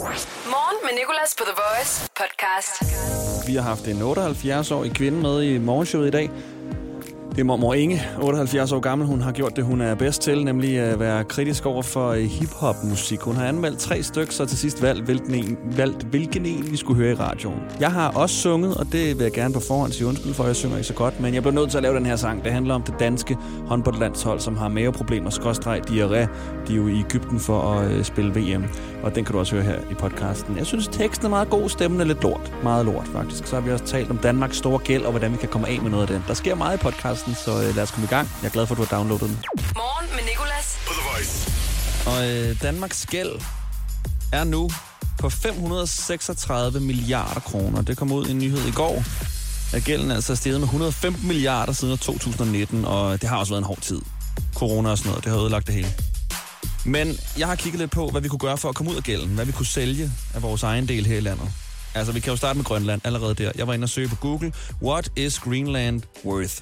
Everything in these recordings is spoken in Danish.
Morgen med Nicolas på The Voice podcast. Vi har haft en 78-årig kvinde med i morgenshowet i dag. Det er mormor Inge, 78 år gammel. Hun har gjort det, hun er bedst til, nemlig at være kritisk over for øh, hip-hop-musik. Hun har anmeldt tre stykker, så til sidst valgt hvilken, en, valgt, hvilken en vi skulle høre i radioen. Jeg har også sunget, og det vil jeg gerne på forhånd sige undskyld for, jeg synger ikke så godt. Men jeg blev nødt til at lave den her sang. Det handler om det danske håndboldlandshold, som har maveproblemer, skråstreg, diarré. De er jo i Ægypten for at øh, spille VM, og den kan du også høre her i podcasten. Jeg synes, teksten er meget god, stemmen er lidt lort. Meget lort, faktisk. Så har vi også talt om Danmarks store gæld, og hvordan vi kan komme af med noget af den. Der sker meget i podcasten, så øh, lad os komme i gang. Jeg er glad for, at du har downloadet den. Morgen med Nicolas. på The Voice. Og øh, Danmarks gæld er nu på 536 milliarder kroner. Det kom ud i en nyhed i går, at gælden altså er steget med 115 milliarder siden 2019, og det har også været en hård tid. Corona og sådan noget, det har ødelagt det hele. Men jeg har kigget lidt på, hvad vi kunne gøre for at komme ud af gælden. Hvad vi kunne sælge af vores egen del her i landet. Altså, vi kan jo starte med Grønland allerede der. Jeg var inde og søge på Google. What is Greenland worth?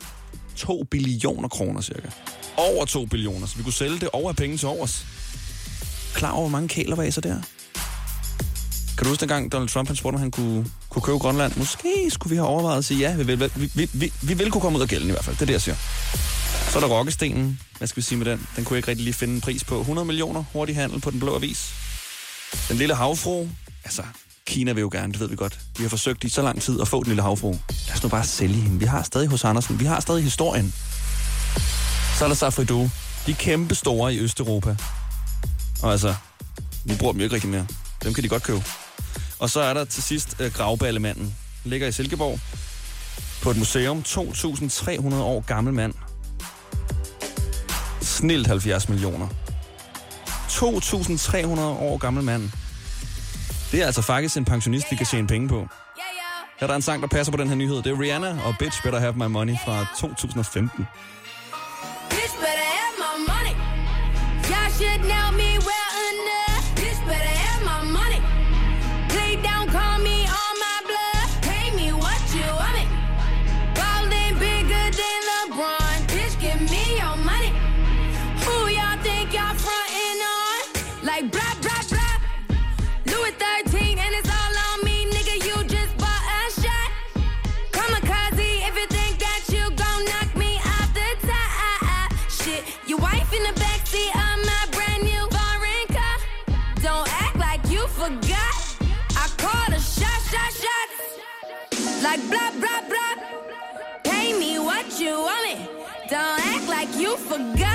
2 billioner kroner cirka. Over 2 billioner, så vi kunne sælge det over have penge til overs. Klar over, hvor mange kæler var der? Kan du huske dengang, Donald Trump han spurgte, om han kunne, kunne købe Grønland? Måske skulle vi have overvejet at sige ja. Vi vil, vi, vi, vi, vi vil kunne komme ud af gælden i hvert fald. Det er det, jeg siger. Så er der rokkestenen. Hvad skal vi sige med den? Den kunne jeg ikke rigtig lige finde en pris på. 100 millioner hurtig handel på den blå avis. Den lille havfru. Altså, Kina vil jo gerne, det ved vi godt. Vi har forsøgt i så lang tid at få den lille havfru. Lad os nu bare sælge hende. Vi har stadig hos Andersen. Vi har stadig historien. Så er der Safridu. De er kæmpe store i Østeuropa. Og altså, vi bruger dem jo ikke rigtig mere. Dem kan de godt købe. Og så er der til sidst äh, Gravballemanden. Ligger i Silkeborg på et museum. 2.300 år gammel mand. Snilt 70 millioner. 2.300 år gammel mand. Det er altså faktisk en pensionist, vi kan tjene penge på. Her er der en sang, der passer på den her nyhed. Det er Rihanna og Bitch Better Have My Money fra 2015. Bitch better have my money. Y'all should know blah, blah, blah. Pay me what you want me. Don't act like you forgot.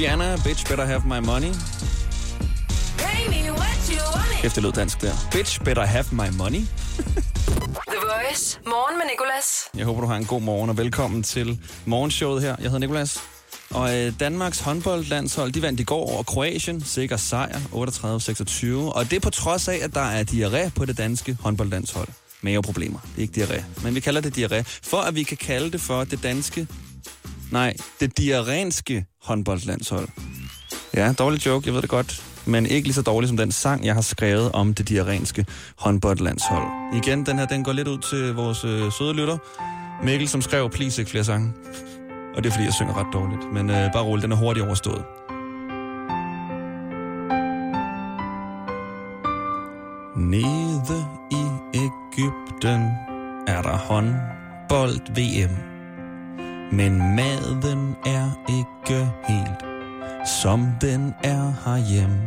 Rihanna, Bitch Better Have My Money. Kæft, det lød dansk der. Bitch Better Have My Money. The Voice. Morgen med Nicolas. Jeg håber, du har en god morgen, og velkommen til morgenshowet her. Jeg hedder Nikolas. Og øh, Danmarks håndboldlandshold, de vandt i går over Kroatien. Sikker sejr, 38-26. Og det på trods af, at der er diarré på det danske håndboldlandshold. Maveproblemer. Det er ikke diarré. Men vi kalder det diarré, for at vi kan kalde det for det danske... Nej, det diarenske håndboldlandshold. Ja, dårlig joke, jeg ved det godt. Men ikke lige så dårlig som den sang, jeg har skrevet om det diarenske håndboldlandshold. Igen, den her, den går lidt ud til vores øh, søde lytter. Mikkel, som skrev Please ikke flere sange. Og det er fordi, jeg synger ret dårligt. Men øh, bare rolig, den er hurtigt overstået. Nede i Ægypten er der håndbold-VM. Men maden er ikke helt, som den er herhjemme.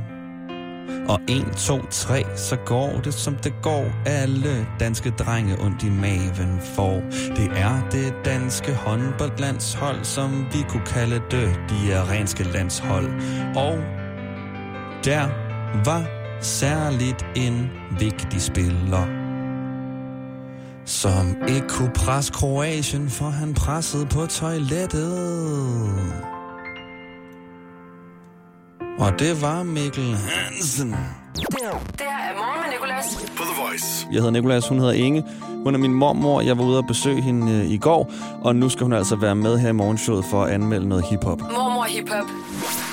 Og 1, 2, 3, så går det som det går. Alle danske drenge ondt i maven får. Det er det danske håndboldlandshold, som vi kunne kalde det diarrenske landshold. Og der var særligt en vigtig spiller, som ikke kunne presse Kroatien, for han pressede på toilettet. Og det var Mikkel Hansen. Det her er morgen med Nicolas. På The Voice. Jeg hedder Nikolas, hun hedder Inge. Hun er min mormor. Jeg var ude og besøge hende øh, i går, og nu skal hun altså være med her i morgenshowet for at anmelde noget hiphop. Mormor Hip Hop.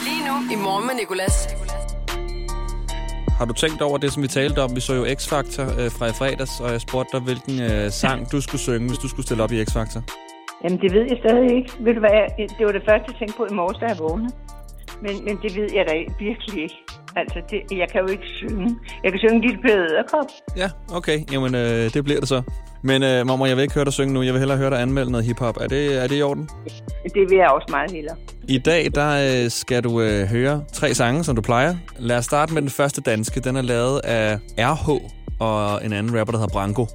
Lige nu i morgen med Nicolas. Har du tænkt over det, som vi talte om? Vi så jo X-Factor øh, fra i fredags, og jeg spurgte dig, hvilken øh, sang du skulle synge, hvis du skulle stille op i X-Factor. Jamen, det ved jeg stadig ikke. Ved du hvad, det var det første, jeg tænkte på i morges, da jeg vågnede. Men, men det ved jeg da virkelig ikke. Altså, det, jeg kan jo ikke synge. Jeg kan synge lille pæderkop. Ja, okay. Jamen, øh, det bliver det så. Men øh, mormor, jeg vil ikke høre dig synge nu. Jeg vil hellere høre dig anmelde noget hiphop. Er det, er det i orden? Det vil jeg også meget hellere. I dag der øh, skal du øh, høre tre sange, som du plejer. Lad os starte med den første danske. Den er lavet af RH og en anden rapper, der hedder Branko.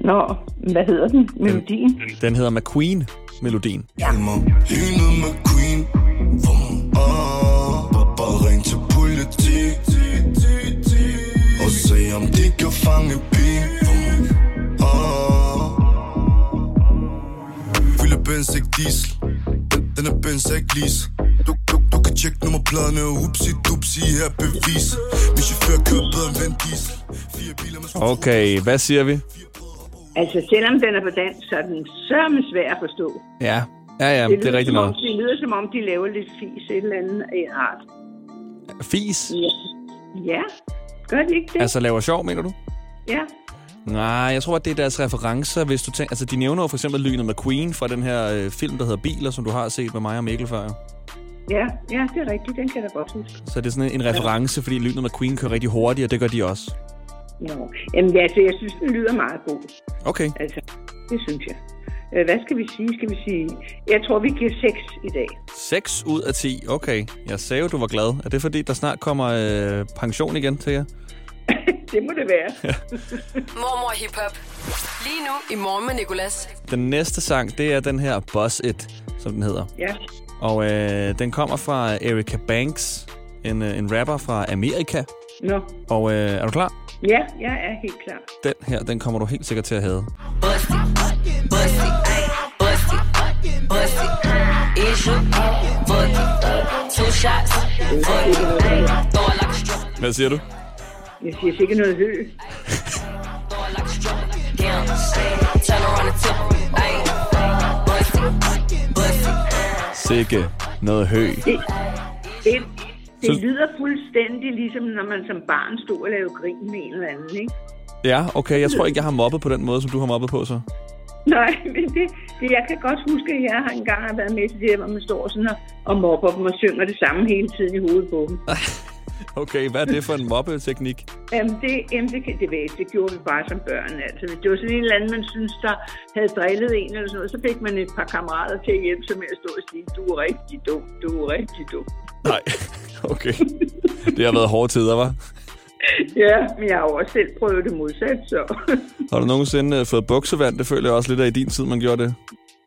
Nå, hvad hedder den? Melodien? Den hedder McQueen, melodien. Filmer Lynet med Queen. Vum, ah, bare, ring til politi. Og se om de kan fange pigen. Vum, ah. Fylde Benz, ikke diesel. Den, er Benz, ikke lease. Du, du, du kan tjekke nummerpladerne. Upsi, dupsi, her er bevis. Min chauffør kører bedre end Vin Diesel. Fire biler med Okay, hvad siger vi? Altså, selvom den er på dansk, så er den sørme svær at forstå. Ja, ja, ja, det er lyder, rigtigt noget. det lyder som om, de laver lidt fis et eller andet i art. Fis? Ja. Ja, gør de ikke det? Altså laver sjov, mener du? Ja. Nej, jeg tror, at det er deres referencer, hvis du tænker... Altså, de nævner jo for eksempel lynet med Queen fra den her øh, film, der hedder Biler, som du har set med mig og Mikkel før. jo. Ja, ja, det er rigtigt. Den kan jeg da godt huske. Så det er sådan en, en reference, fordi lynet med Queen kører rigtig hurtigt, og det gør de også. Nå. Jamen, ja, altså, jeg synes, den lyder meget god. Okay. Altså, det synes jeg. Øh, Hvad skal vi sige? Skal vi sige... Jeg tror, vi giver 6 i dag. 6 ud af 10. Okay. Jeg sagde jo, du var glad. Er det fordi, der snart kommer øh, pension igen til jer? Det må det være. Mormor Hip Hop. Lige nu i morgen med Nicolas. Den næste sang, det er den her Buzz It, som den hedder. Ja. Og øh, den kommer fra Erika Banks, en, øh, en rapper fra Amerika. Nå. Og øh, er du klar? Ja, jeg er helt klar. Den her, den kommer du helt sikkert til at have. Bust it. Bust it. Ay, bust it. Bust it. Is you? Fuck it. Two shots. Fuck it. Ay, throw it like a stripper. Hvad siger du? Jeg siger sikkert noget hø. Sikke noget hø. Det, det, det Så- lyder fuldstændig ligesom, når man som barn stod og lavede grin med en eller anden, ikke? Ja, okay. Jeg tror ikke, jeg har mobbet på den måde, som du har mobbet på, så. Nej, men det, det, jeg kan godt huske, at jeg har engang har været med til det, hvor man står sådan og, og mobber dem og synger det samme hele tiden i hovedet på dem. Okay, hvad er det for en mobbeteknik? Jamen, det, jamen det, det, ved, det gjorde vi bare som børn. Altså, hvis det var sådan en eller anden, man synes, der havde drillet en eller sådan noget, så fik man et par kammerater til at hjælpe sig med at stå og sige, du er rigtig dum, du er rigtig dum. Nej, okay. Det har været hårde tider, var. Ja, men jeg har jo også selv prøvet det modsat, så... Har du nogensinde øh, fået buksevand? Det føler jeg også lidt af i din tid, man gjorde det.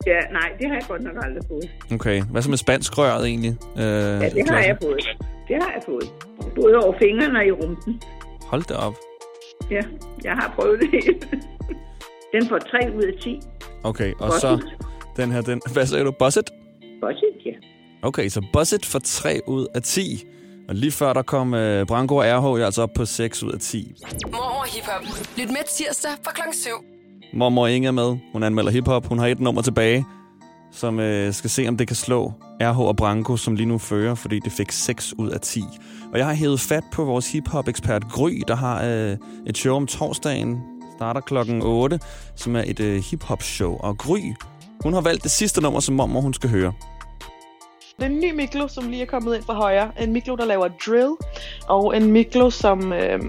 ja, nej, det har jeg godt nok aldrig fået. Okay. Hvad så med spanskrøret egentlig? Øh, Ja, det har jeg fået. Det har jeg fået. Både over fingrene og i rumpen. Hold da op. Ja, jeg har prøvet det hele. Den får 3 ud af 10. Okay, og Godt. så den her, den, hvad sagde du? Buzz it? Budget, ja. Okay, så Buzz it for 3 ud af 10. Og lige før der kom øh, Branko og RH jo altså op på 6 ud af 10. Mormor Hip Hop. Lyt med tirsdag fra klokken 7. Mormor Inge er med. Hun anmelder hiphop. Hun har et nummer tilbage, som øh, skal se, om det kan slå RH og Branko, som lige nu fører, fordi det fik 6 ud af 10. Og jeg har hævet fat på vores hiphop-ekspert Gry, der har øh, et show om torsdagen, starter klokken 8, som er et øh, hiphop-show. Og Gry, hun har valgt det sidste nummer, som om, hun skal høre. Det er en ny Miklo, som lige er kommet ind fra højre. En Miklo, der laver drill. Og en Miklo, som, øh,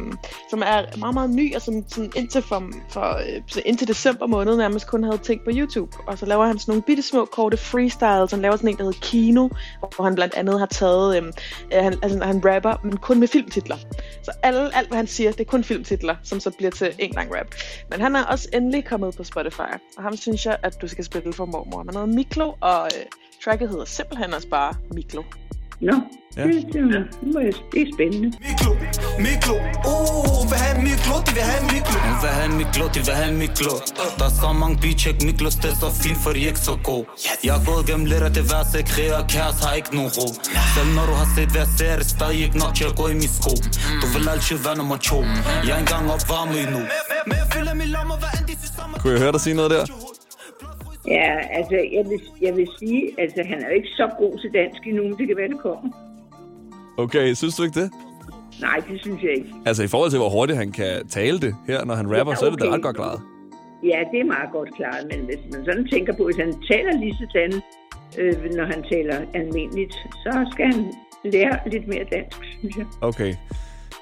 som er meget, meget ny, og som, sådan indtil, for, for, øh, indtil december måned nærmest kun havde tænkt på YouTube. Og så laver han sådan nogle bitte små korte freestyles. Han laver sådan en, der hedder Kino, hvor han blandt andet har taget... Øhm, øh, han, altså, han rapper, men kun med filmtitler. Så alle, alt, hvad han siger, det er kun filmtitler, som så bliver til en lang rap. Men han er også endelig kommet på Spotify, og ham synes jeg, at du skal spille for mormor. Han hedder Miklo, og øh, tracket hedder simpelthen også bare Miklo. Nå, Ja. ja. det, det, det, er spændende. Miklo, Miklo, oh, vil have Miklo, de vil have Miklo. Hun vil have Miklo, de vil have Miklo Der er så mange beatcheck, Miklos det er så fint, for er ikke så gode Jeg er gået gennem lidt af det værste, krig og kaos har ikke nogen ro Selv når du har set hvad jeg ser, er stadig ikke nok til at gå i min sko Du vil altid være nummer to, jeg er engang opvarmet endnu. Kunne jeg høre dig sige noget der? Ja, altså, jeg vil, jeg vil sige, altså, han er jo ikke så god til dansk endnu, men det kan være, det kommer. Okay, synes du ikke det? Nej, det synes jeg ikke. Altså i forhold til, hvor hurtigt han kan tale det her, når han rapper, Ja, så er det da okay. ret godt klaret. Ja, det er meget godt klart, men hvis man sådan tænker på, at han taler lige sådan, øh, når han taler almindeligt, så skal han lære lidt mere dansk, synes jeg. Okay.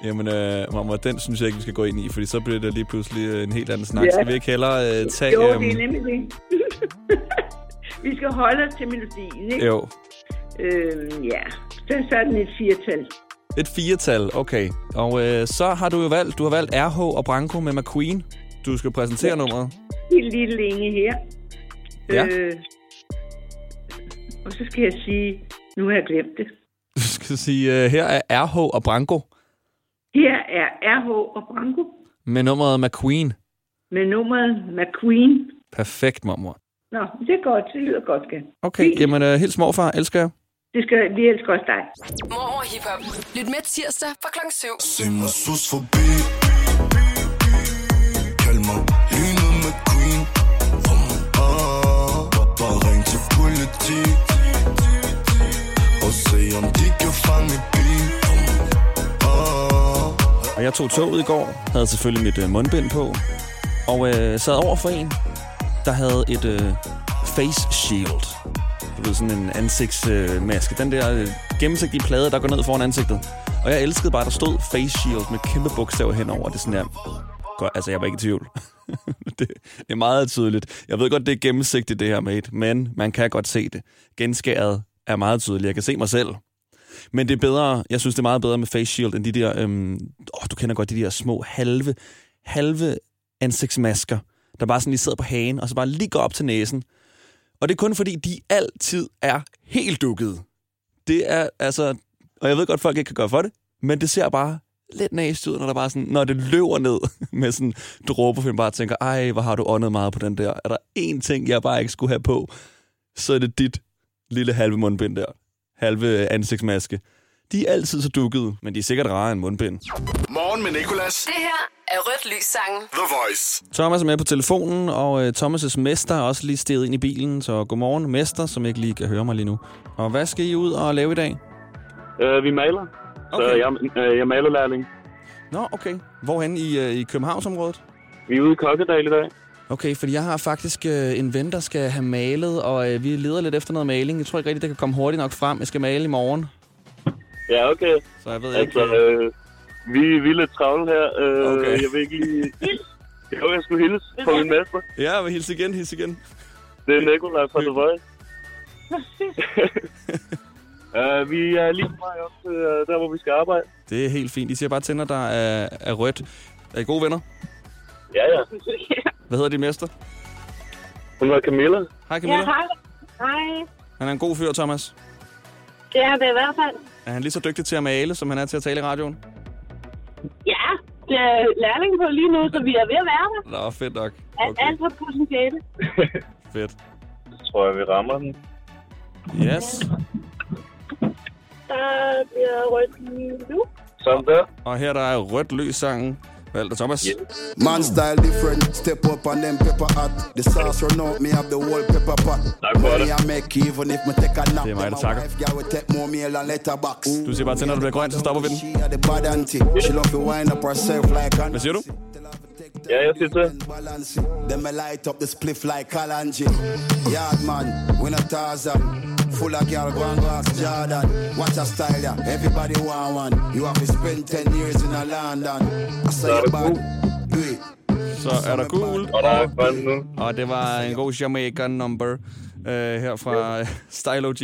Jamen, øh, mamma, den synes jeg ikke, vi skal gå ind i, fordi så bliver det lige pludselig øh, en helt anden snak. Ja. Skal vi ikke hellere øh, tage... Jo, det øhm, er nemlig det. Vi skal holde os til melodien, ikke? jo, Øhm, ja, så, er den et firtal. et firetal, okay. Og øh, så har du jo valgt, du har valgt RH og Branko med McQueen. Du skal præsentere ja. nummeret. En lille Inge her. Ja. Øh, og så skal jeg sige, nu har jeg glemt det. Du skal sige, øh, her er RH og Branko Her er RH og Branko med nummeret McQueen. med nummeret McQueen. Perfekt, mormor. Nå, det er godt. Det lyder godt, skal. Okay, Fint. jamen øh, helt småfar, elsker jeg. Det skal, vi elsker også dig. Mormor Hip Hop. Lyt med tirsdag fra klokken 7. Se mig sus forbi. Kald mig lynet med Queen. Ah, bare ring til politi. Og se om de kan fange bil. Og jeg tog toget i går, havde selvfølgelig mit øh, mundbind på, og øh, sad over for en, der havde et øh, face shield. Du ved, sådan en ansigtsmaske. Øh, maske. den der øh, gennemsigtige plade, der går ned foran ansigtet. Og jeg elskede bare, at der stod face shield med kæmpe bogstaver henover. Det er sådan der... Godt, altså, jeg var ikke i tvivl. det, det er meget tydeligt. Jeg ved godt, det er gennemsigtigt, det her, mate. Men man kan godt se det. Genskæret er meget tydeligt. Jeg kan se mig selv. Men det er bedre, jeg synes, det er meget bedre med face shield, end de der, øhm, åh, du kender godt de der små halve, halve ansigtsmasker, der bare sådan lige sidder på hagen, og så bare lige går op til næsen. Og det er kun fordi, de altid er helt dukket. Det er altså, og jeg ved godt, folk ikke kan gøre for det, men det ser bare lidt næst ud, når, der bare sådan, når det løber ned med sådan dråber, for bare tænker, ej, hvor har du åndet meget på den der. Er der én ting, jeg bare ikke skulle have på, så er det dit lille halve mundbind der. Halve ansigtsmaske. De er altid så dukkede, men de er sikkert rarere end mundbind. Morgen med Nicolas. Det her er Rødt Lys sangen. The Voice. Thomas er med på telefonen, og øh, Thomas' mester er også lige steget ind i bilen, så godmorgen mester, som ikke lige kan høre mig lige nu. Og hvad skal I ud og lave i dag? Øh, vi maler. Okay. Så jeg, øh, jeg er malerlærling. Nå, okay. Hvorhen i, øh, i Københavnsområdet? Vi er ude i Kokkedal i dag. Okay, fordi jeg har faktisk øh, en ven, der skal have malet, og øh, vi leder lidt efter noget maling. Jeg tror ikke rigtig, det kan komme hurtigt nok frem. Jeg skal male i morgen, Ja, okay. så jeg ved ikke... Altså, øh, vi, vi er lidt travle her. Øh, Okay. Jeg vil ikke lige... Jo, jeg skulle hilse på min mester. Ja, jeg vil hilse igen, hilse igen. Det er Nikolaj fra The Voice. uh, vi er lige på vej op til uh, der, hvor vi skal arbejde. Det er helt fint. I siger bare til, når der er, er rødt. Er I gode venner? Ja, ja. Hvad hedder din mester? Hun var Camilla. Hej Camilla. hej. Hej. Han er en god fyr, Thomas. Det er det i hvert fald. Er han lige så dygtig til at male, som han er til at tale i radioen? Ja, det er lærling på lige nu, så vi er ved at være der. Nå, fedt nok. Okay. Alt har potentiale. fedt. Så tror jeg, vi rammer den. Yes. Der bliver rødt nu. Sådan der. Og her der er rødt løs sangen. Af Thomas. Yes. Man style different, step up on them pepper hot. The sauce run out, me have the whole pepper pot. Tak for det. I make even if me take a nap. Det er mig, der My takker. Du siger bare til, når det bliver grønt, så stopper vi den. Hvad siger du? Ja, jeg siger til. balance. Then me light up the spliff like Kalanji. Yard man, not Tarzan. Full of girl, go and go ask Jordan. Watch a style, yeah. Everybody want one. You have to spend 10 years in a London. I say er gul. Do it. Så er der gult. Og der er grøn nu. Og det var en god Jamaican number øh, her fra øh, Style OG.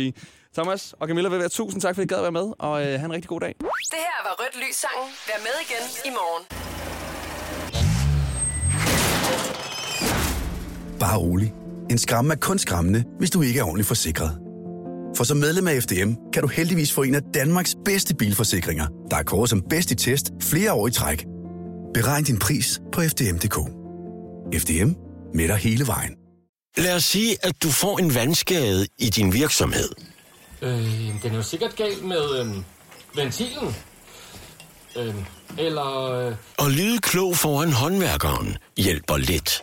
Thomas og Camilla vil være tusind tak, fordi I gad at være med, og øh, have en rigtig god dag. Det her var Rødt Lys sangen. Vær med igen i morgen. Bare rolig. En skræmme er kun skræmmende, hvis du ikke er ordentligt forsikret. For som medlem af FDM kan du heldigvis få en af Danmarks bedste bilforsikringer, der er kåret som bedst i test flere år i træk. Beregn din pris på FDM.dk. FDM med dig hele vejen. Lad os sige, at du får en vandskade i din virksomhed. Øh, den er jo sikkert galt med øh, ventilen. Øh, eller... Øh, Og lyde klog foran håndværkeren hjælper lidt.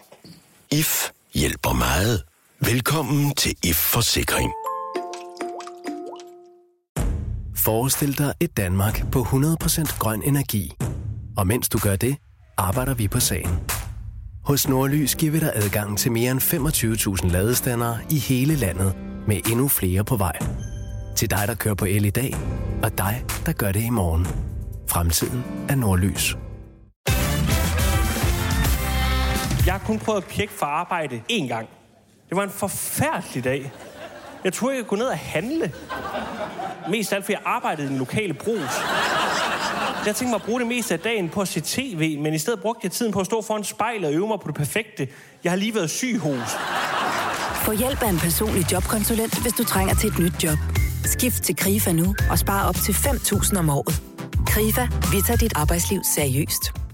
IF hjælper meget. Velkommen til IF Forsikring. Forestil dig et Danmark på 100% grøn energi. Og mens du gør det, arbejder vi på sagen. Hos Nordlys giver vi dig adgang til mere end 25.000 ladestandere i hele landet, med endnu flere på vej. Til dig, der kører på el i dag, og dig, der gør det i morgen. Fremtiden er Nordlys. Jeg har kun prøvet at pjekke for arbejde én gang. Det var en forfærdelig dag. Jeg troede, jeg kunne gå ned og handle. Mest af alt, fordi jeg arbejdede i den lokale brus. Jeg tænkte mig at bruge det meste af dagen på at se tv, men i stedet brugte jeg tiden på at stå foran spejlet og øve mig på det perfekte. Jeg har lige været syg hos. Få hjælp af en personlig jobkonsulent, hvis du trænger til et nyt job. Skift til KRIFA nu og spare op til 5.000 om året. KRIFA, vi tager dit arbejdsliv seriøst.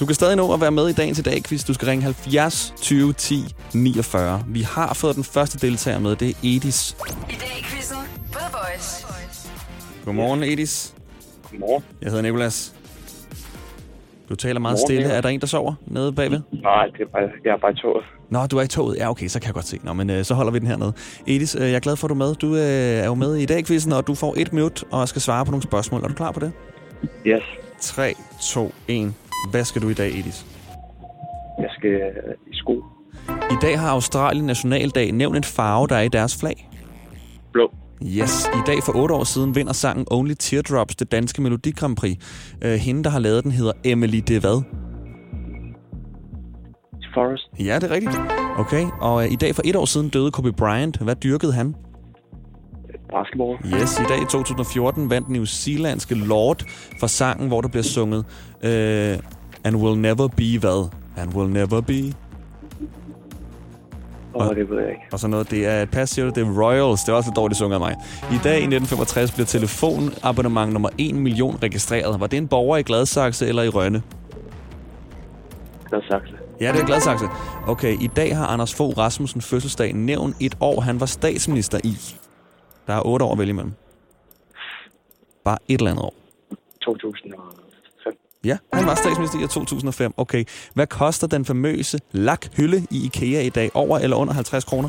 Du kan stadig nå at være med i dagens i dag quiz. Du skal ringe 70 20 10 49. Vi har fået den første deltager med. Det er Edis. I dag i quizzen på The Voice. Godmorgen, Edis. Godmorgen. Jeg hedder Nikolas. Du taler meget Godmorgen, stille. Er der en, der sover nede bagved? Nej, det er bare, jeg er bare i toget. Nå, du er i toget. Ja, okay, så kan jeg godt se. Nå, men øh, så holder vi den hernede. Edis, øh, jeg er glad for, at du er med. Du øh, er jo med i dag quizzen, og du får et minut og skal svare på nogle spørgsmål. Er du klar på det? Yes. 3, 2, 1. Hvad skal du i dag, Edis? Jeg skal øh, i sko. I dag har Australien nationaldag. Nævn en farve, der er i deres flag. Blå. Yes. I dag for otte år siden vinder sangen Only Teardrops det danske Melodi Grand Prix. Øh, hende, der har lavet den, hedder Emily det hvad? Forest. Ja, det er rigtigt. Okay, og øh, i dag for et år siden døde Kobe Bryant. Hvad dyrkede han? Basketball. Yes, i dag i 2014 vandt New Zealandske Lord for sangen, hvor der bliver sunget øh, And will never be hvad? And will never be. Åh, oh, det ved jeg ikke. Og så noget, det er et passive, det er Royals. Det er også lidt dårligt sunget af mig. I dag i 1965 blev telefonabonnement nummer 1 million registreret. Var det en borger i Gladsaxe eller i Rønne? Gladsaxe. Ja, det er Gladsaxe. Okay, i dag har Anders Fogh Rasmussen fødselsdag. Nævn et år, han var statsminister i. Der er otte år at vælge imellem. Bare et eller andet år. 2005. Ja, han var statsminister i år 2005. Okay, hvad koster den famøse lakhylde i IKEA i dag? Over eller under 50 kroner?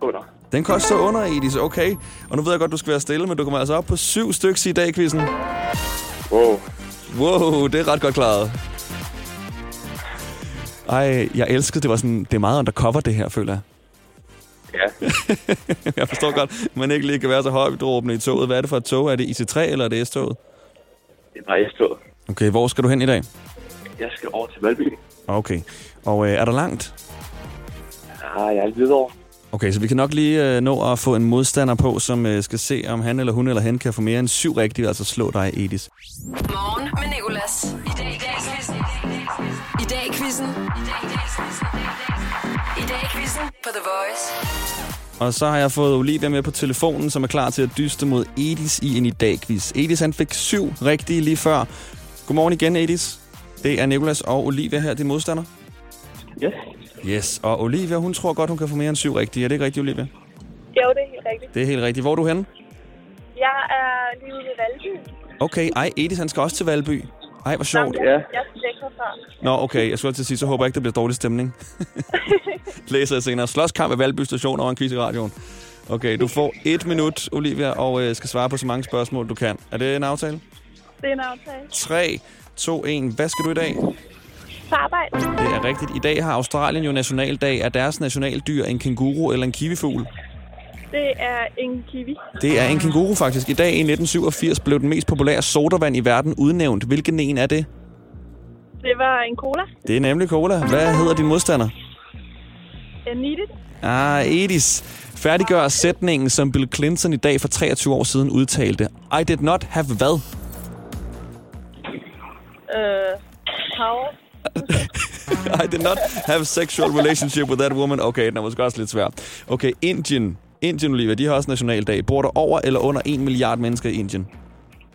Under. Den koster under, Edis. Okay. Og nu ved jeg godt, du skal være stille, men du kommer altså op på syv stykker i dag, quizzen. Wow. Wow, det er ret godt klaret. Ej, jeg elskede, det var sådan, det er meget undercover, det her, føler jeg. Ja. jeg forstår godt, man ikke lige kan være så højdråbende i toget. Hvad er det for et tog? Er det IC3 eller er det S-toget? Det er bare S-toget. Okay, hvor skal du hen i dag? Jeg skal over til Valby. Okay. Og øh, er der langt? Ah, jeg er lidt over. Okay, så vi kan nok lige øh, nå at få en modstander på, som øh, skal se, om han eller hun eller hen kan få mere end syv rigtige, altså slå dig, Edis. Morgen med Nicolas. I dag i dag i quizzen. I dag i quizzen. I dag i quizzen på The Voice. Og så har jeg fået Olivia med på telefonen, som er klar til at dyste mod Edis i en i dag quiz. Edis han fik syv rigtige lige før. Godmorgen igen, Edis. Det er Nicolas og Olivia her, din modstander. Yes. Yes, og Olivia, hun tror godt, hun kan få mere end syv rigtige. Er det ikke rigtigt, Olivia? Jo, det er helt rigtigt. Det er helt rigtigt. Hvor er du henne? Jeg er lige ude ved Valby. Okay, ej, Edis han skal også til Valby. Ej, hvor sjovt. Jeg, jeg fra. Nå, okay, jeg skulle til at sige, så håber jeg ikke, det bliver dårlig stemning. Læser jeg senere. Slåskamp ved Valby Station over en quiz i radioen. Okay, du får et minut, Olivia, og øh, skal svare på så mange spørgsmål, du kan. Er det en aftale? Det er en aftale. 3, 2, 1. Hvad skal du i dag? På arbejde. Det er rigtigt. I dag har Australien jo nationaldag. Er deres nationaldyr en kænguru eller en kiwifugl? Det er en kiwi. Det er en kænguru faktisk. I dag i 1987 blev den mest populære sodavand i verden udnævnt. Hvilken en er det? Det var en cola. Det er nemlig cola. Hvad hedder din modstander? Needed. Ah, Edis. Færdiggør sætningen, som Bill Clinton i dag for 23 år siden udtalte. I did not have hvad? Øh, power. I did not have sexual relationship with that woman. Okay, den er måske også lidt svær. Okay, Indien. Indien, Olivia, de har også nationaldag. Bor der over eller under 1 milliard mennesker i Indien?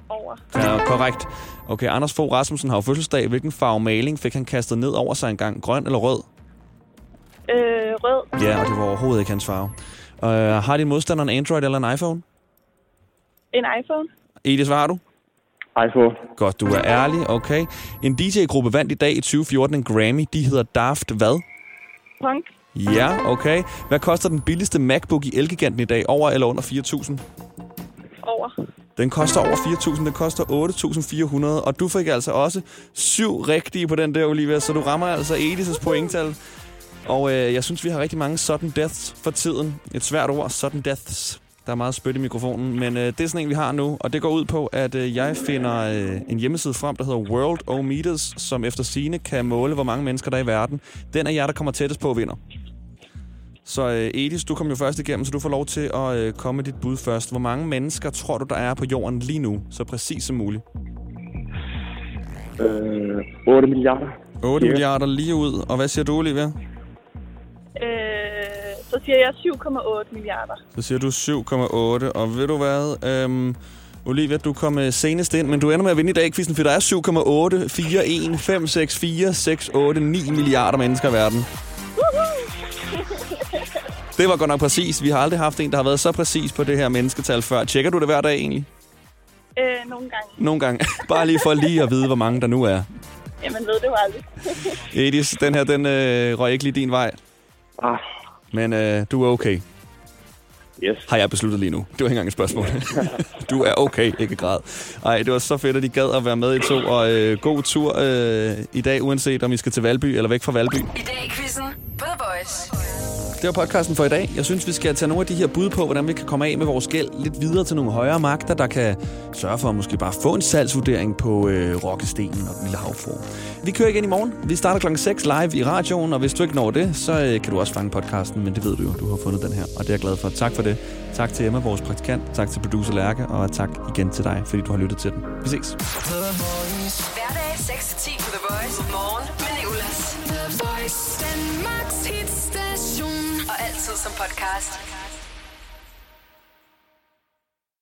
Over. Ja, korrekt. Okay, Anders Fogh Rasmussen har jo fødselsdag. Hvilken farve maling fik han kastet ned over sig engang? Grøn eller rød? Øh, rød. Ja, og det var overhovedet ikke hans farve. Uh, har din modstander en Android eller en iPhone? En iPhone. Edis, hvad har du? iPhone. Godt, du er ærlig. Okay. En DJ-gruppe vandt i dag i 2014 en Grammy. De hedder Daft hvad? Punk. Ja, okay. Hvad koster den billigste MacBook i Elgiganten i dag? Over eller under 4.000? Over. Den koster over 4.000, den koster 8.400, og du fik altså også syv rigtige på den der, Olivia, så du rammer altså Edis' pointtal. Og øh, jeg synes, vi har rigtig mange sudden deaths for tiden. Et svært ord, sudden deaths. Der er meget spyt i mikrofonen, men øh, det er sådan en, vi har nu, og det går ud på, at øh, jeg finder øh, en hjemmeside frem, der hedder World O Meters, som efter sine kan måle, hvor mange mennesker der er i verden. Den er jer, der kommer tættest på, vinder. Så øh, Edis, du kom jo først igennem, så du får lov til at øh, komme med dit bud først. Hvor mange mennesker tror du, der er på jorden lige nu, så præcis som muligt? Øh, 8 milliarder. 8 Ja. milliarder lige ud. Og hvad siger du, Olivia? Siger jeg 7,8 milliarder. Så siger du 7,8. Og ved du hvad? Øhm, Olivia, du kom øh, senest ind, men du ender med at vinde i dag, quizzen, for der er 7,8, 4, 1, 5, 6, 4, 6, 8, 9 milliarder mennesker i verden. Det var godt nok præcis. Vi har aldrig haft en, der har været så præcis på det her mennesketal før. Tjekker du det hver dag egentlig? Øh, nogle gange. Nogle gange. Bare lige for lige at vide, hvor mange der nu er. Jamen, ved det jo aldrig. Edis, den her, den øh, røg ikke lige din vej. Ah. Men øh, du er okay. Yes. Har jeg besluttet lige nu. Det var ikke engang et spørgsmål. du er okay, ikke græd. Ej, det var så fedt, at de gad at være med i to. Og øh, god tur øh, i dag, uanset om I skal til Valby eller væk fra Valby. I dag i quizzen The Voice. Det var podcasten for i dag. Jeg synes, vi skal tage nogle af de her bud på, hvordan vi kan komme af med vores gæld lidt videre til nogle højere magter, der kan sørge for at måske bare få en salgsvurdering på øh, Rokkestenen og den lille havfru. Vi kører igen i morgen. Vi starter klokken 6 live i radioen, og hvis du ikke når det, så øh, kan du også fange podcasten, men det ved du jo, du har fundet den her, og det er jeg glad for. Tak for det. Tak til Emma, vores praktikant. Tak til producer Lærke, og tak igen til dig, fordi du har lyttet til den. Vi ses. Hverdag 6-10 på The Voice. Morgen med Nicolas. The Voice. Danmarks hitstation. Og altid som podcast.